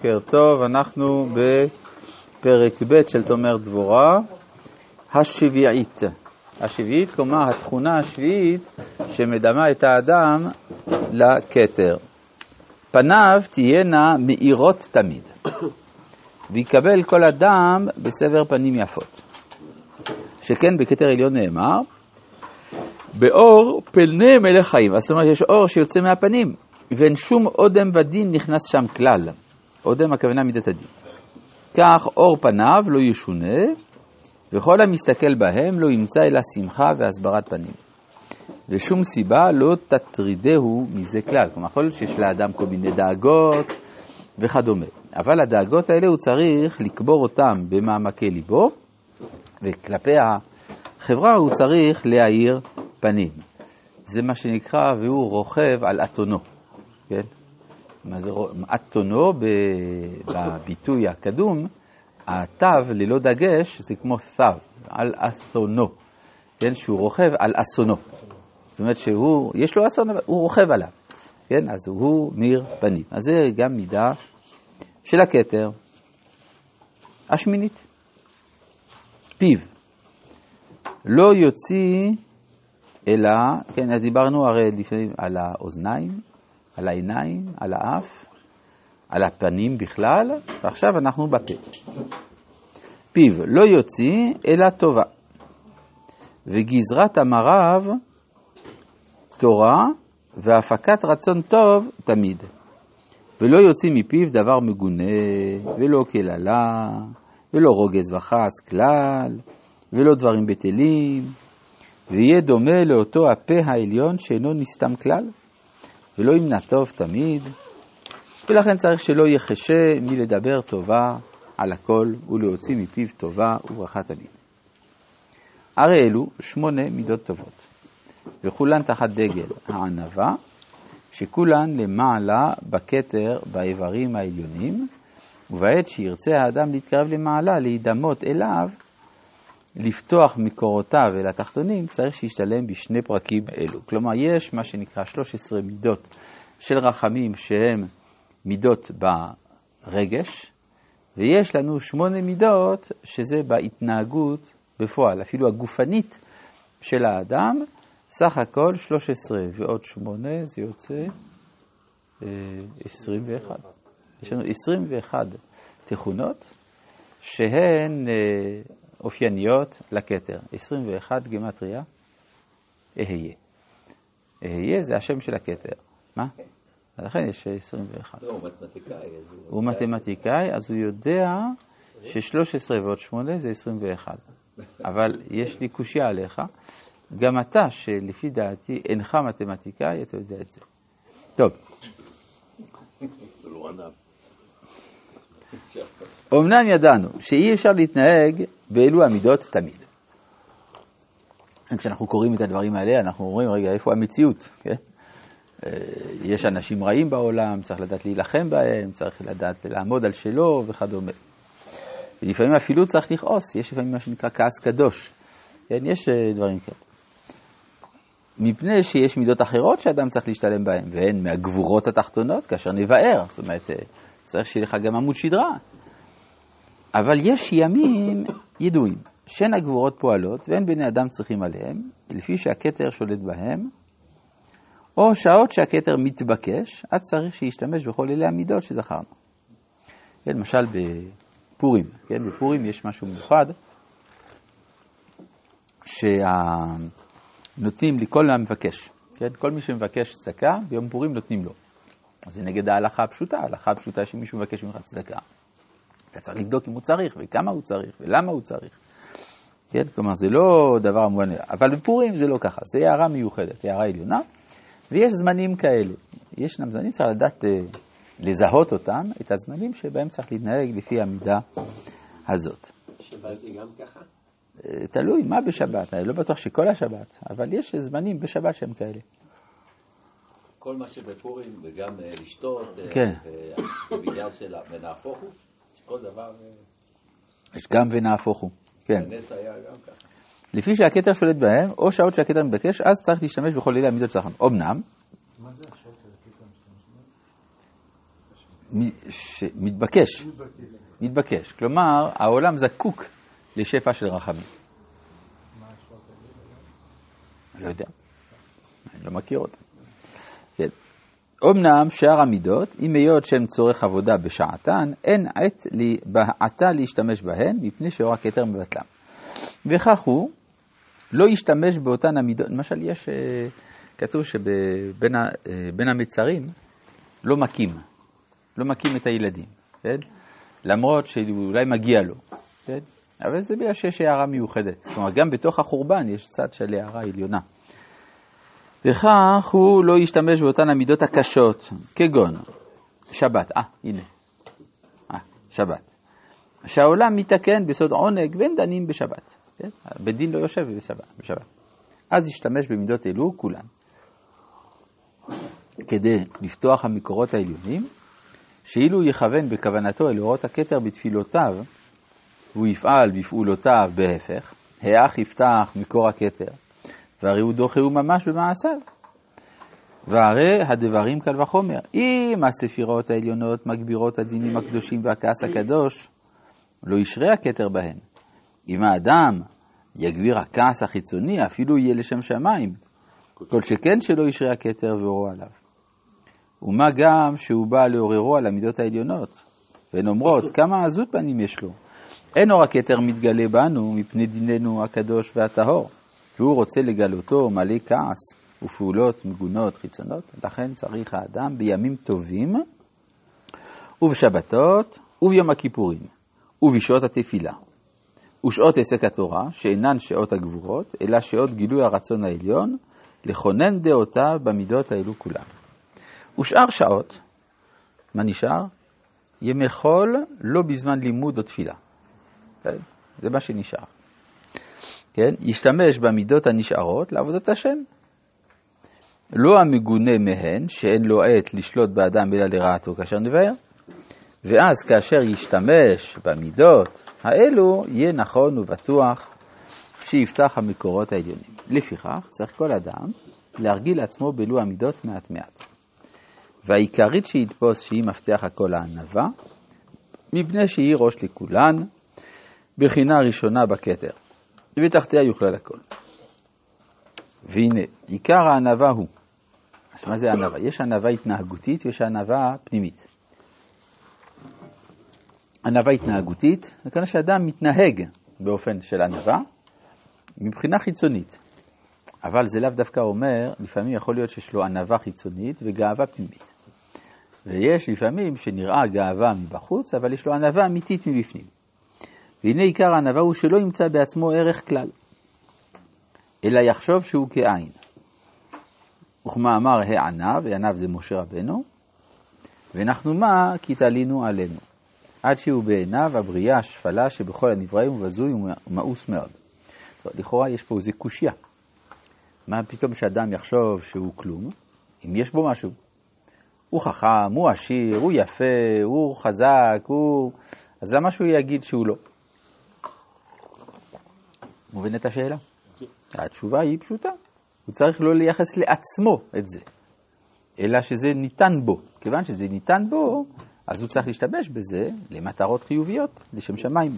בוקר טוב, אנחנו בפרק ב' של תומר דבורה, השביעית. השביעית, כלומר התכונה השביעית שמדמה את האדם לכתר. פניו תהיינה מאירות תמיד, ויקבל כל אדם בסבר פנים יפות. שכן בכתר עליון נאמר, באור פני מלך חיים. זאת אומרת, יש אור שיוצא מהפנים, ואין שום אודם ודין נכנס שם כלל. אודם הכוונה מידת הדין. כך אור פניו לא ישונה, וכל המסתכל בהם לא ימצא אלא שמחה והסברת פנים. ושום סיבה לא תטרידהו מזה כלל. כלומר, יכול להיות שיש לאדם כל מיני דאגות וכדומה. אבל הדאגות האלה הוא צריך לקבור אותם במעמקי ליבו, וכלפי החברה הוא צריך להאיר פנים. זה מה שנקרא, והוא רוכב על אתונו, כן? מה זה אתונו בביטוי הקדום, התו ללא דגש זה כמו תו, על אסונו, כן? שהוא רוכב על אסונו. זאת אומרת שהוא, יש לו אסון, הוא רוכב עליו, כן? אז הוא מיר פנים. אז זה גם מידה של הכתר. השמינית, פיו, לא יוציא אלא, כן, אז דיברנו הרי לפעמים על האוזניים, על העיניים, על האף, על הפנים בכלל, ועכשיו אנחנו בפה. פיו לא יוציא אלא טובה, וגזרת המרב תורה והפקת רצון טוב תמיד. ולא יוציא מפיו דבר מגונה, ולא קללה, ולא רוגז וחס כלל, ולא דברים בטלים, ויהיה דומה לאותו הפה העליון שאינו נסתם כלל, ולא ימנע טוב תמיד, ולכן צריך שלא יחשה מלדבר טובה על הכל ולהוציא מפיו טובה וברכה תמיד. הרי אלו שמונה מידות טובות, וכולן תחת דגל הענווה, שכולן למעלה בכתר באיברים העליונים, ובעת שירצה האדם להתקרב למעלה, להידמות אליו, לפתוח מקורותיו אל התחתונים, צריך שישתלם בשני פרקים אלו. כלומר, יש מה שנקרא 13 מידות של רחמים שהן מידות ברגש, ויש לנו שמונה מידות שזה בהתנהגות בפועל, אפילו הגופנית של האדם, סך הכל 13 ועוד 8 זה יוצא 21. אה, יש לנו 21 תכונות שהן אה, אופייניות לכתר. 21 גמטריה, אהיה. אהיה זה השם של הכתר. מה? לכן יש 21. לא, הוא מתמטיקאי. הוא מתמטיקאי, אז הוא יודע ש-13 ועוד 8 זה 21. אבל יש לי קושייה עליך. גם אתה, שלפי דעתי אינך מתמטיקאי, אתה יודע את זה. טוב. אמנם ידענו שאי אפשר להתנהג באלו המידות תמיד. כשאנחנו קוראים את הדברים האלה, אנחנו אומרים, רגע, איפה המציאות? כן? אה, יש אנשים רעים בעולם, צריך לדעת להילחם בהם, צריך לדעת לעמוד על שלו וכדומה. ולפעמים אפילו צריך לכעוס, יש לפעמים מה שנקרא כעס קדוש. כן, יש אה, דברים כאלה. מפני שיש מידות אחרות שאדם צריך להשתלם בהן, והן מהגבורות התחתונות, כאשר נבער. זאת אומרת, אה, צריך שיהיה לך גם עמוד שדרה. אבל יש ימים ידועים, שאין הגבורות פועלות ואין בני אדם צריכים עליהם, לפי שהכתר שולט בהם, או שעות שהכתר מתבקש, אז צריך שישתמש בכל אלה המידות שזכרנו. כן, למשל בפורים, כן, בפורים יש משהו מיוחד, שנותנים לכל המבקש, כן, כל מי שמבקש צדקה, ביום פורים נותנים לו. זה נגד ההלכה הפשוטה, ההלכה הפשוטה שמישהו מבקש ממך צדקה. אתה צריך לבדוק אם הוא צריך, וכמה הוא צריך, ולמה הוא צריך. כן? כלומר, זה לא דבר מובן, אבל בפורים זה לא ככה, זה הערה מיוחדת, הערה עליונה, ויש זמנים כאלו. ישנם זמנים, צריך לדעת אה, לזהות אותם, את הזמנים שבהם צריך להתנהג לפי המידה הזאת. שבת זה גם ככה? אה, תלוי, מה בשבת? אני לא בטוח שכל השבת, אבל יש זמנים בשבת שהם כאלה. כל מה שבפורים, וגם אה, לשתות, כן. זה בגלל של ונהפוך הוא? כל דבר... יש גם ונהפוך הוא, כן. הנס היה גם ככה. לפי שהכתר שולט בהם, או שעות שהכתר מתבקש, אז צריך להשתמש בכל אלה המידות שלכם. אמנם, מתבקש, מתבקש. כלומר, העולם זקוק לשפע של רחמים. אני לא יודע, אני לא מכיר אותם. אמנם שאר המידות, אם היות שהן צורך עבודה בשעתן, אין עת לי, בעתה להשתמש בהן, מפני שאור הכתר מבטלם. וכך הוא, לא ישתמש באותן המידות, למשל יש, אה, כתוב שבין אה, המצרים לא מכים, לא מכים את הילדים, כן? למרות שאולי מגיע לו, כן? אבל זה בגלל שיש הערה מיוחדת. כלומר, גם בתוך החורבן יש צד של הערה עליונה. וכך הוא לא ישתמש באותן המידות הקשות, כגון שבת, אה, הנה, אה, שבת. שהעולם מתקן בסוד עונג ואין דנים בשבת. כן? בית דין לא יושב בשבת, בשבת. אז ישתמש במידות אלו כולן. כדי לפתוח המקורות העליונים, שאילו יכוון בכוונתו אל אורות הכתר בתפילותיו, והוא יפעל בפעולותיו בהפך, האח יפתח מקור הכתר, והרי הוא דוחהו ממש במעשיו. והרי הדברים קל וחומר, אם הספירות העליונות מגבירות הדינים הקדושים והכעס הקדוש, לא ישרה הכתר בהן. אם האדם יגביר הכעס החיצוני, אפילו יהיה לשם שמיים, כל שכן שלא ישרה הכתר ואורו עליו. ומה גם שהוא בא לעוררו על המידות העליונות, והן אומרות, כמה עזות פנים יש לו. אין אור הכתר מתגלה בנו מפני דיננו הקדוש והטהור, והוא רוצה לגלותו מלא כעס ופעולות מגונות חיצונות, לכן צריך האדם בימים טובים ובשבתות וביום הכיפורים ובשעות התפילה ושעות עסק התורה, שאינן שעות הגבורות, אלא שעות גילוי הרצון העליון, לכונן דעותיו במידות האלו כולם. ושאר שעות, מה נשאר? ימי חול לא בזמן לימוד או תפילה. כן? זה מה שנשאר. כן? ישתמש במידות הנשארות לעבודת השם. לא המגונה מהן, שאין לו עת לשלוט באדם אלא לרעתו כאשר נבער, ואז כאשר ישתמש במידות האלו, יהיה נכון ובטוח שיפתח המקורות העליונים. לפיכך, צריך כל אדם להרגיל לעצמו בלו המידות מעט מעט. והעיקרית שיתפוס שהיא מפתח הכל הענווה, מפני שהיא ראש לכולן, בחינה ראשונה בכתר, ותחתיה יוכלל הכל. והנה, עיקר הענווה הוא, אז מה זה ענווה? יש ענווה התנהגותית ויש ענווה פנימית. ענווה התנהגותית, זה כנראה שאדם מתנהג באופן של ענווה מבחינה חיצונית. אבל זה לאו דווקא אומר, לפעמים יכול להיות שיש לו ענווה חיצונית וגאווה פנימית. ויש לפעמים שנראה גאווה מבחוץ, אבל יש לו ענווה אמיתית מבפנים. והנה עיקר הענווה הוא שלא ימצא בעצמו ערך כלל, אלא יחשוב שהוא כעין. וכמאמר הענב, הענב זה משה רבנו, ואנחנו מה? כי תלינו עלינו. עד שהוא בעיניו הבריאה השפלה שבכל הנבראים הוא בזוי ומאוס מאוד. לכאורה יש פה איזה קושייה. מה פתאום שאדם יחשוב שהוא כלום, אם יש בו משהו? הוא חכם, הוא עשיר, הוא יפה, הוא חזק, הוא... אז למה שהוא יגיד שהוא לא? מובן את השאלה? התשובה היא פשוטה. הוא צריך לא לייחס לעצמו את זה, אלא שזה ניתן בו. כיוון שזה ניתן בו, אז הוא צריך להשתמש בזה למטרות חיוביות, לשם שמיים.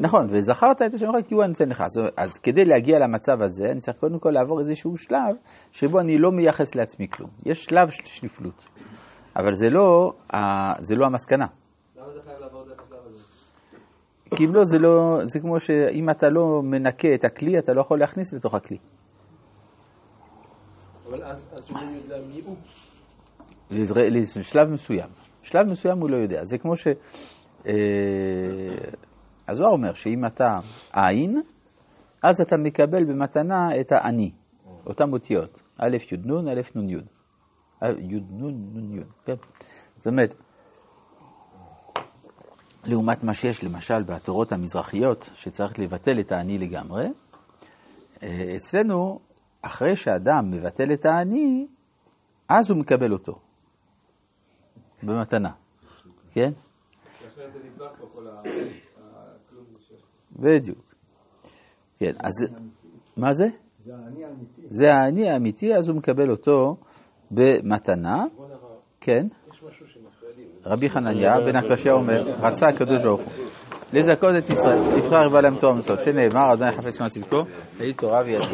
נכון, וזכרת את השם אלוהיך כי הוא הנותן לך. אז, כדי להגיע למצב הזה, אני צריך קודם כל לעבור איזשהו שלב שבו אני לא מייחס לעצמי כלום. יש שלב של שפלות, אבל זה לא, זה לא המסקנה. למה זה חייב לעבור דרך השלב הזה? כי אם לא, זה לא, זה כמו שאם אתה לא מנקה את הכלי, אתה לא יכול להכניס לתוך הכלי. אבל אז אז שהוא לא יודע מי הוא. לשלב מסוים. שלב מסוים הוא לא יודע. זה כמו ש... אה, הזוהר אומר שאם אתה עין, אז אתה מקבל במתנה את האני, אותן אותיות, א' י' נ', א' נ' י'. אה, י' נ' נ' י', כן. זאת אומרת, לעומת מה שיש למשל בתורות המזרחיות, שצריך לבטל את האני לגמרי, אה, אצלנו, אחרי שאדם מבטל את האני, אז הוא מקבל אותו, במתנה, כן? בדיוק. כן, אז מה זה? זה האני האמיתי. זה האני האמיתי, אז הוא מקבל אותו במתנה. כן. רבי חנניה בן הקשיא אומר, רצה הקדוש ברוך הוא לזכות את ישראל, יבא להם תורה ומצוות, שנאמר, אדוני חפץ מה צדקו, ויהי תורה וידע.